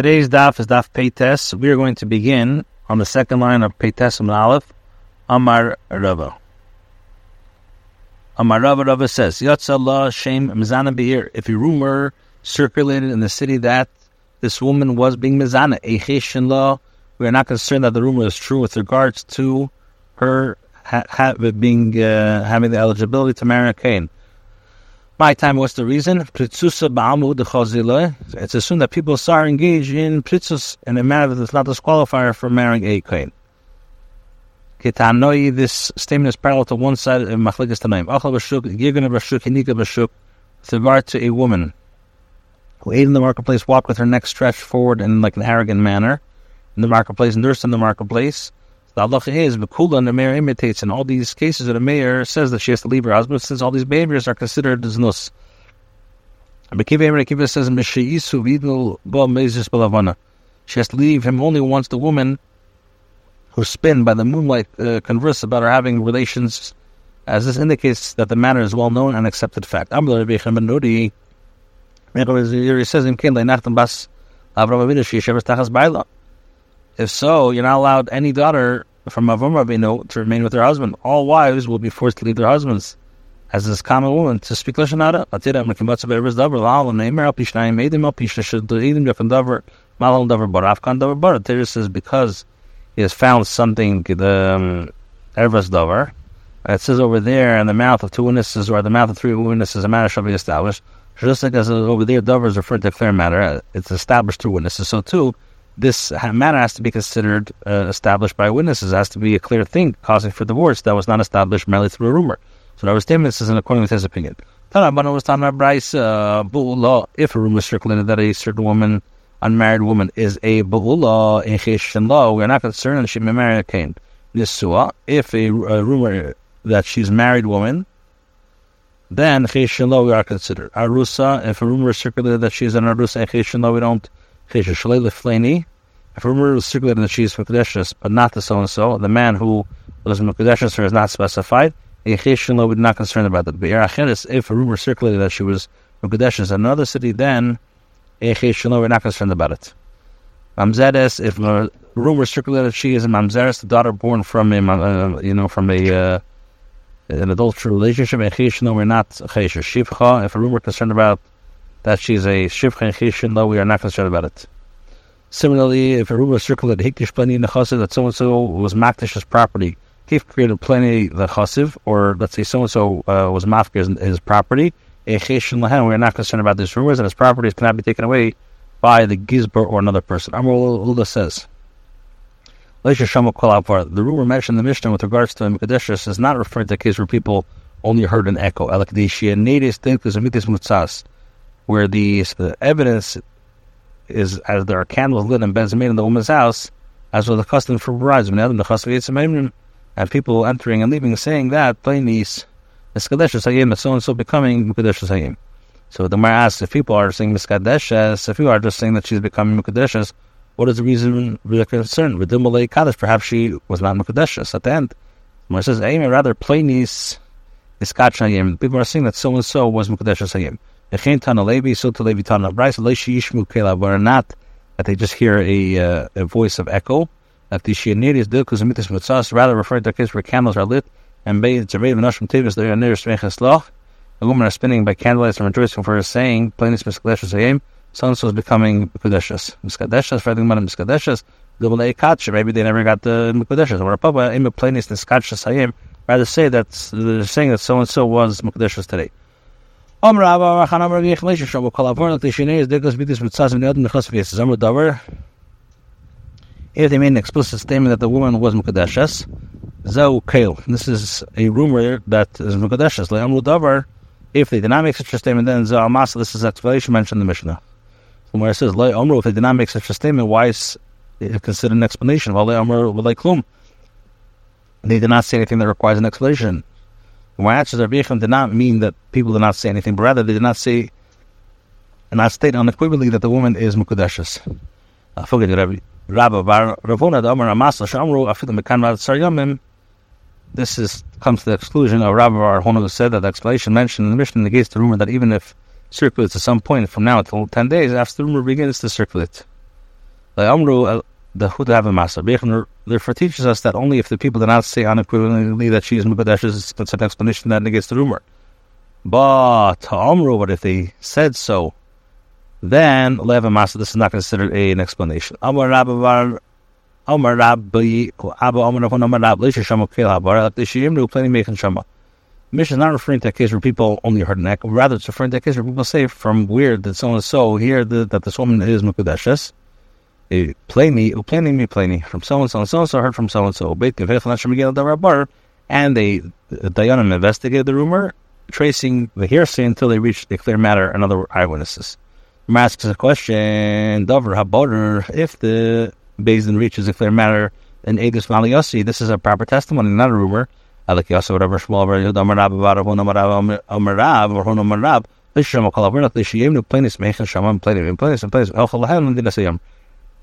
Today's daf is daf Peites. We are going to begin on the second line of Peites and Aleph, Amar Rava. Amar Rava Rava says, Yatzallah Shem Mizana Be'ir. If a rumor circulated in the city that this woman was being Mizana, Eichesh law, we are not concerned that the rumor is true with regards to her ha- ha- being uh, having the eligibility to marry a Cain. My time, what's the reason? It's assumed that people are engaged in pritzus in a manner that is not disqualifier for marrying a kohen. Ketanoi, this statement is parallel to one side of Machlikas Tanaim. Achal b'shuk, Yigana b'shuk, Hinika b'shuk, with to a woman who ate in the marketplace, walked with her neck stretched forward in like an arrogant manner in the marketplace, nursed in the marketplace. The halacha is Bekula and the Meir imitates in all these cases that the Meir says that she has to leave her husband since all these behaviors are considered as nus. Bekiva says She has to leave him only once the woman who spin by the moonlight uh, converse about her having relations, as this indicates that the matter is well known and accepted fact. If so, you're not allowed any daughter from Avram Avinu to remain with her husband. All wives will be forced to leave their husbands, as is common woman to speak lashon hara. Atira mekimatz be'eres davar la'al neimer al pishnayim edim al pishna should edim yafen davar malal davar bar afkan davar bar. Atira says because he has found something the um, ervas davar. It says over there in the mouth of two witnesses or the mouth of three witnesses a matter shall be established. Just like as over there, davar is referred to clear matter. It's established through witnesses. So too this matter has to be considered uh, established by witnesses. It has to be a clear thing causing for divorce that was not established merely through a rumor. So our statement this is in according with his opinion. Uh, if a rumor circulated that a certain woman, unmarried woman, is a bu'ula in Cheshin law, we are not concerned that she may marry a Cain. If a, a rumor that she's married woman, then Cheshin law we are considered. Arusa, if a rumor circulated that she's an Arusa in Cheshin law, we don't if a rumor was circulated that she is Mekadeshus, but not the so and so, the man who was Mekadeshus her is not specified, a Cheshin would not concerned about that. If a rumor circulated that she was Mekadeshus in another city, then a Cheshin we're not concerned about it. Mamzeres, if a rumor circulated that she is a Mamzeres, the daughter born from a, uh, you know, from a, uh, an adulterous relationship, a Cheshin we're not if a rumor concerned about that she's a shivcha and chishin, though we are not concerned about it. Similarly, if a rumor circulated hikdish plenty in the chasiv that so and so was makdish's property, he created plenty the chasiv, or let's say so and so was mafkir his property, a chishin lahen, we are not concerned about these rumors, and his properties cannot be taken away by the gizbar or another person. Amr Ulda says. The rumor mentioned in the Mishnah with regards to Mikadeshus is not referring to a case where people only heard an echo where the, the evidence is as there are candles lit and beds made in the woman's house, as was the custom for brides, and people entering and leaving saying that Plainis Miskadeshes Hayim is so and so becoming Mukadeshes Hayim. So the Gemara asks if people are saying Miskadeshes, if people are just saying that she's becoming Mukadeshes, what is the reason we're concerned? Redim Kaddish, perhaps she was not Mukadeshes at the end. The Gemara says, Hayim, rather Plainis Miskach Hayim. People are saying that so and so was Mukadeshes Hayim. Were not that they just hear a, uh, a voice of echo. That the Shianiris Dilkus Mitis Mutsas rather refer to a case where candles are lit and Bay Zerei Nashim Tavis, they are near Smeches Loch. The women are spinning by candlelight and rejoicing for her saying, Plainis Miskadeshas Ayim, so and so is becoming Mikudeshas. Miskadeshas, for everything about Miskadeshas, double A Katcha, maybe they never got the Mikudeshas. Or a Papa, Ima Plainis Niskadeshas Ayim, rather say that they're saying that so and so was Mikudeshas today. If they made an explicit statement that the woman was Mukadeshas, Zau Kail. This is a rumor that is Davar. If they did not make such a statement, then Zau Masa. This is an explanation mentioned in the Mishnah. From where it says Le'amru, if they did not make such a statement, why is it considered an explanation? Well, Le'amru Le'klum. They did not say anything that requires an explanation. Rabbi Yechon did not mean that people did not say anything, but rather they did not say and not state unequivocally that the woman is Mukadeshus. This is comes to the exclusion of Rabbi Arhona who said that the explanation mentioned in the Mishnah negates the rumor that even if circulates at some point from now until 10 days after the rumor begins to circulate. The Amru, the Huda Masa. Therefore, teaches us that only if the people do not say unequivocally that she is Mukadesh is an explanation that negates the rumor. But to Amru, but if they said so, then Leva Masa, this is not considered a, an explanation. Amar Rabbi Amar Rabbi Abba Amar Amar Rabbi Lisha Shama Kel Habar, like the Shiyim plenty making Shama. Is not referring to a case where people only heard an echo. Rather, it's referring to a case where people say from weird that so and so here that this woman is Mukadeshes. Plainly, me plainly from so and so and so and so heard from so and so. And they, Dayanim investigated the rumor, tracing the hearsay until they reached the clear matter and other eyewitnesses. Rumor asks a question, Dover Haboder, if the Beis Din reaches a clear matter in Edus Maliyasi, this is a proper testimony, not a rumor. Like Yasa, whatever Shmuel.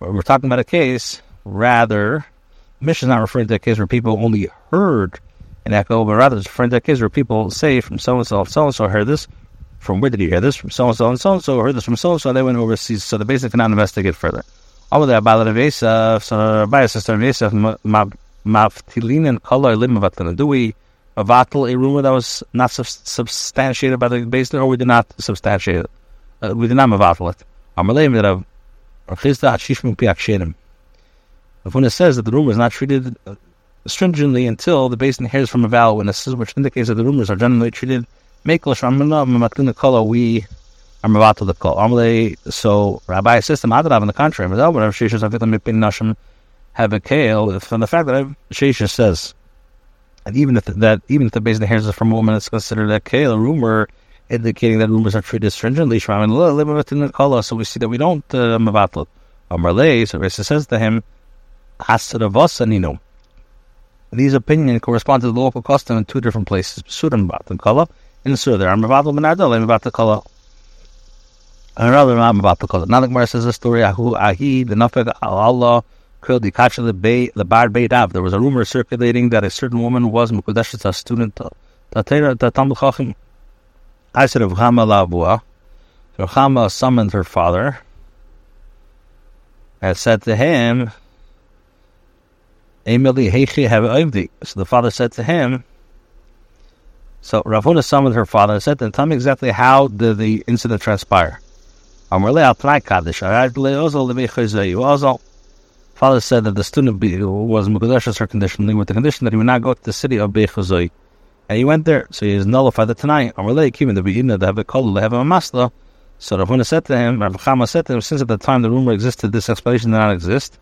We're talking about a case, rather, Mishnah is not referring to a case where people only heard an echo, but rather it's referring to a case where people say from so and so, so and so heard this. From where did you hear this? From so and so and so and so heard this from so and so. They went overseas, so the basic cannot investigate further. All the Abala of so Rabbi sister of Maftilin color lim Do we avatal a rumor that was not substantiated by the Beis Din, or we did not substantiate it? Uh, we did not avatal it. Amalei that When it says that the rumor is not treated uh, stringently until the Beis Din hears from a vow witnesses, which indicates that the rumors are generally treated we are Mavatal the. Amalei, so Rabbi says to Madarav on the contrary, but Rav Shishas Avitam Mipin Nashim have a kale from the fact that Shesha says and even if that even if the hairs is from a woman, it's considered a kale, a rumor indicating that rumors are treated stringently. So we see that we don't uh, mavatl. Amarle, so Risa says to him, Hasadavasanino. These opinions correspond to the local custom in two different places. Sudan Batan Kala and Sur there. The Manadal, I'm about the Kala. Another about the Kala. Now the Gemara says the story, Ahu Ahi, the Nafek Allah There was a rumor circulating that a certain woman was Mukudeshet, a student of Talmud Chachim. I said of Chama Labua. So Chama summoned her father and said to him, Emily Heichi have. So the father said to him, so Ravuna summoned her father and said to him, Tell me exactly how did the incident transpire. Father said that the student was Mukadesh's her conditionally with the condition that he would not go to the city of Bechazoi. And he went there, so he is nullified the Tanai. Amalei even the Be'ina, the Have called, have a Masla. So Rav Huna said to him, Rav Chama said to him, since at the time the rumor existed, this explanation did not exist.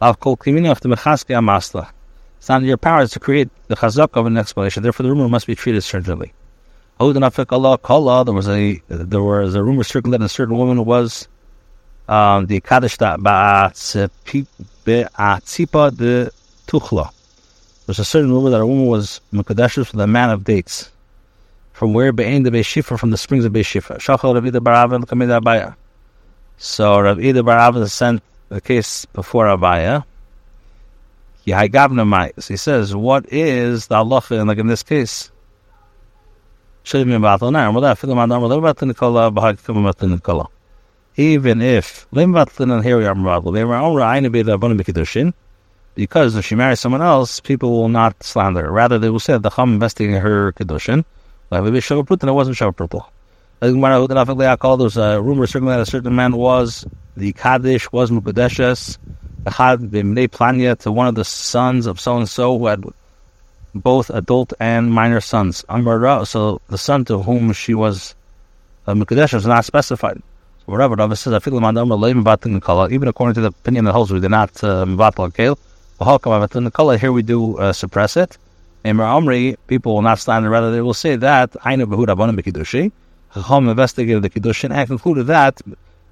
I've called Kimini of the Mechaske Amasla. It's not in your power to create the chazak of an explanation, therefore the rumor must be treated stringently. There was a there was a rumor circulating that a certain woman was um, the Kaddish Ba'atzipa de Tuchla. There's a certain rumor that a woman was Mekadeshes with a man of dates. From where Be'en the Beishifa, from the springs of Beishifa. Shachal Rav Ida Baravan Kamid Abaya. So Rav Ida Baravan sent the case before Abaya. He says, what is the halacha, like in this case? The the even if and here we they were only because if she marries someone else, people will not slander her. Rather, they will say that the Chum investigating her kedushin. Like maybe Shavaput, and it wasn't Shavaprutal. All those uh, rumors circulating that a certain man was the Kaddish was Mukadeshes, Planya to one of the sons of so and so who had both adult and minor sons. So the son to whom she was uh, Mukadeshes was not specified So whatever Rava says, even according to the opinion that holds we did not mivatal kale. Here we do uh, suppress it. In Amri, people will not stand and rather they will say that Ainu behu rabbanim bekidushi. Chacham investigated the kiddushin and concluded that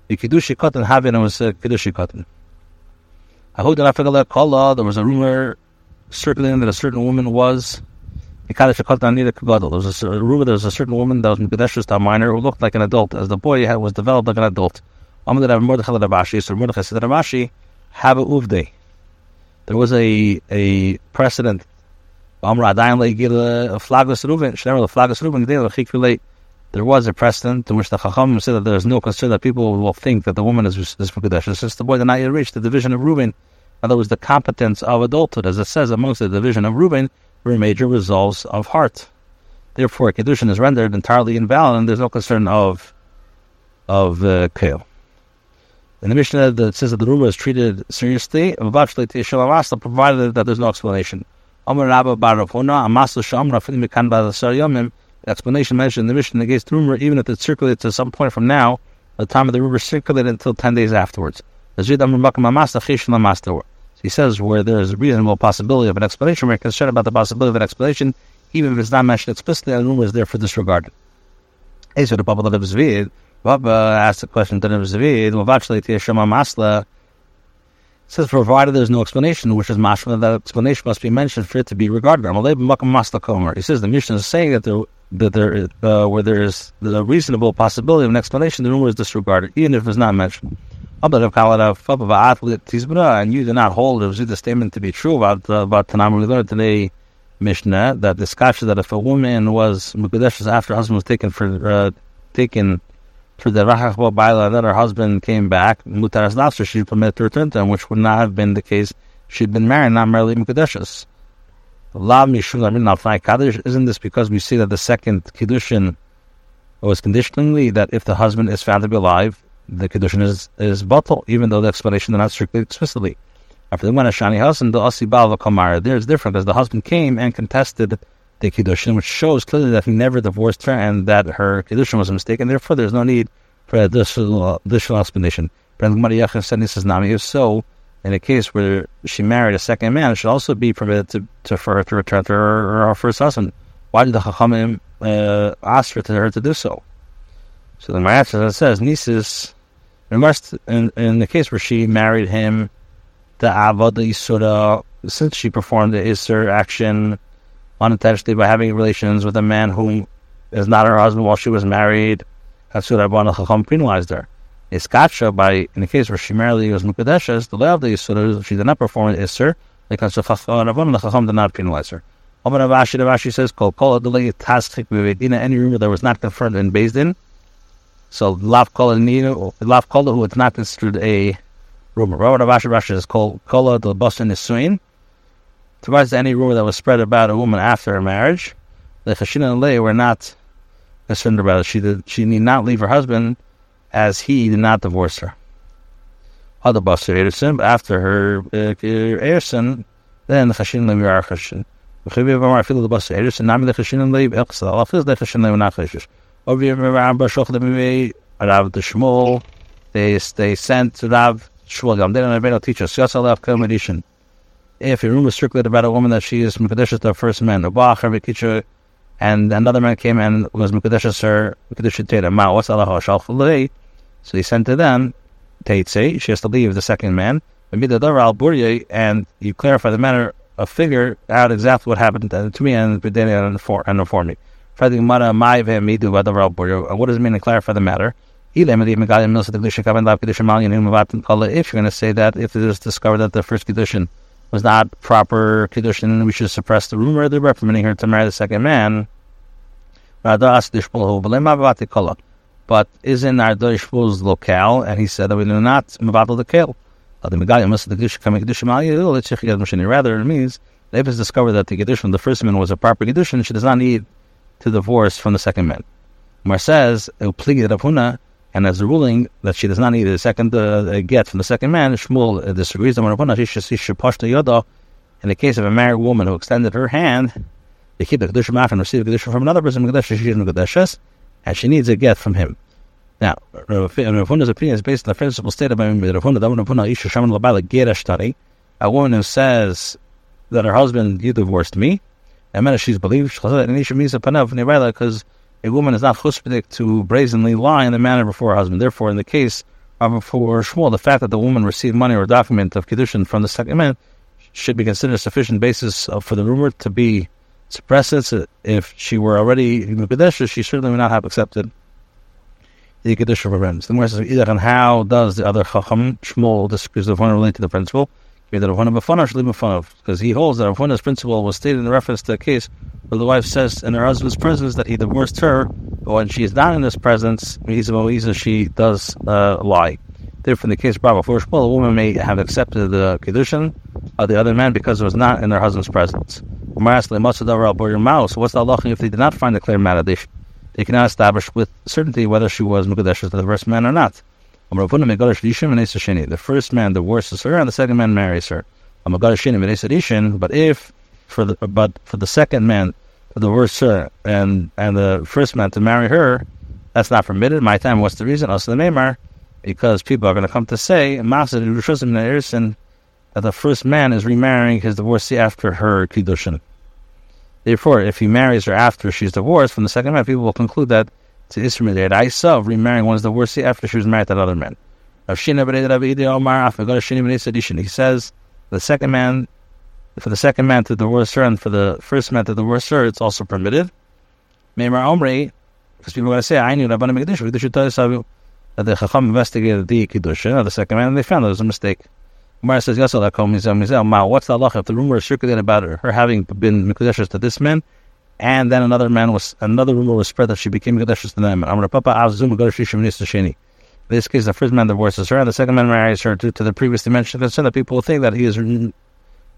the kiddushi cotton having was a kiddushi cotton. There was a rumor circulating that a certain woman was there was a rumor there was a certain woman that was Mekadeshus a minor who looked like an adult, as the boy had, was developed like an adult. So Mordechai said Rabashi, have a uvde. There was a a precedent. There was a precedent in which the Chacham said that there is no concern that people will think that the woman is is Mekadesh. Since the boy did not yet reach the division of Reuben, in other words, the competence of adulthood, as it says amongst the division of Reuben, were major resolves of heart. Therefore, a Kedushin is rendered entirely invalid, and there's no concern of of uh, Kale. In the Mishnah that says that the rumor is treated seriously, provided that there's no explanation. The explanation mentioned in the Mishnah negates the rumor even if it circulates to some point from now, the time of the rumor circulated until 10 days afterwards. He says where there is a reasonable possibility of an explanation, we're concerned about the possibility of an explanation, even if it's not mentioned explicitly, and the rumor is therefore disregarded. Baba asked the question to Masla says, provided there's no explanation, which is mashma, that explanation must be mentioned for it to be regarded. He says the Mishnah is saying that there, that there, uh, where there is the reasonable possibility of an explanation, the rumor is disregarded, even if it's not mentioned. And you do not hold the statement to be true about uh, about Tanam. We learned today, Mishnah, that the Scotch that if a woman was Mukadesh's after her husband was taken for uh, taken for the Rachach Baila that her husband came back, Mutaras Nafsir, she'd permit to return to him, which would not have been the case. She'd been married, not merely Mukadeshas. Isn't this because we see that the second Kiddushin was conditionally that if the husband is found to be alive, the Kiddushin is, is bottle, even though the explanation is not strictly explicitly. After the Shani husband, the Asi Kamara, there's different, because the husband came and contested the Kiddushin, which shows clearly that he never divorced her and that her Kiddushin was a mistake, and therefore there's no need for additional, additional explanation. But Gemara said, says, Nami, if so, in a case where she married a second man, it should also be permitted to, to for her to return to her, her first husband. Why did the Chachamim uh, ask her to her to do so? So the Gemara says, Nisis, in, in the case where she married him, the Avodah Yisuda, since she performed the Isser action unintentionally by having relations with a man who is not her husband while she was married. That's what Rabban Chacham penalized her. Iskacha, by in the case where she merely was Mukadeshes, the law of the Yisur, she did not perform an Isser, because the Chacham did not penalize her. Omer Avashi, Avashi says, Kol Kol Adulay Taschik Vivedina, any rumor that was not confirmed in Beis Din. So, Lav Kol Lav Kol, who it's not considered a rumor. Rabban Avashi, Avashi says, Kol Kol Adul Basin Nisuin, provides any rumor that was spread about a woman after her marriage, the Chashina and Leah were not concerned about it. She did, she need not leave her husband as he did not divorce her. Other Basar Ederson, but after her uh, Ederson, then the Chashin Levi are Chashin. They, they sent Rav Shmuel, they don't teach us, Yasal Lev Kel If a rumor circulated about a woman that she is Mekadesh to her first man, and another man came and was Mekadesh her Mekadesh Teda, Ma, what's So he sent to them, Teitse, she has to leave the second man, and you clarify the matter of figure out exactly what happened to me and and for and for me. Uh, what does it mean to clarify the matter? If you're going to say that if it is discovered that the first condition was not proper condition, we should suppress the rumor. They're reprimanding her to marry the second man. But isn't our Shmuel's locale? And he said that we do not mavatl the kale. Rather, it means if it's discovered that the condition of the first man was a proper condition, she does not need to divorce from the second man. Mar says, and as a ruling that she does not need a second uh, get from the second man, Shmuel uh, disagrees. That she should push the yodo in the case of a married woman who extended her hand, they keep the kedusha maf and receive the kedusha from another person, she and she needs a get from him. Now, Rav Huna's opinion is based on the principle stated by Rav Huna, a woman who says that her husband, you divorced me, and then she's believed, because a woman is not chutzpahdik to brazenly lie in the manner before her husband. Therefore, in the case of for Shmuel, the fact that the woman received money or document of kedushin from the second man should be considered a sufficient basis for the rumor to be suppressed. Uh, if she were already mekadesh, she certainly would not have accepted the kedushin of her friends. The more says, and how does the other chacham Shmuel disagrees with one related to the principle? Because he holds that Rav principle was stated in reference to a case where the wife says in her husband's presence that he divorced her, but when she is not in his presence, he's a she does uh, lie. Therefore, in the case brought before Shmuel, a woman may have accepted the Kiddushin of the other man because it was not in her husband's presence. What's the Allah if they did not find the clear matter? They, they cannot establish with certainty whether she was Mukadesh to the first man or not. The first man divorces her, and the second man marries her. But if for the but for the second man to divorce her and and the first man to marry her, that's not permitted. My time. What's the reason? Also the Neymar, because people are going to come to say that the first man is remarrying his divorcee after her kiddushin. Therefore, if he marries her after she's divorced from the second man, people will conclude that to Isra Isa of remarrying one's divorcee after she was married to another man. He says the second man, for the second man to divorce her and for the first man to divorce her, it's also permitted. Because people are going to say, I knew that the Chacham investigated the Kiddushin of the second man and they found there was a mistake. Gemara says, What's the Allah if the rumor is circulated about her, her having been Mikdash to this man and then another man was another rumor was spread that she became Gadeshes to them. Amr Papa Avzum In this case, the first man divorces her, and the second man marries her due to the previously mentioned concern that people will think that he is re-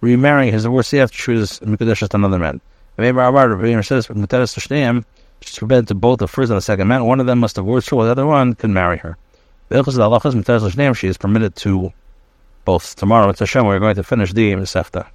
remarrying his divorcee after she was Mikdash to another man. Rabbi says, She's forbidden to both the first and the second man. One of them must divorce her, while the other one can marry her. She is permitted to both. Tomorrow, it's Hashem, we're going to finish the Masechta.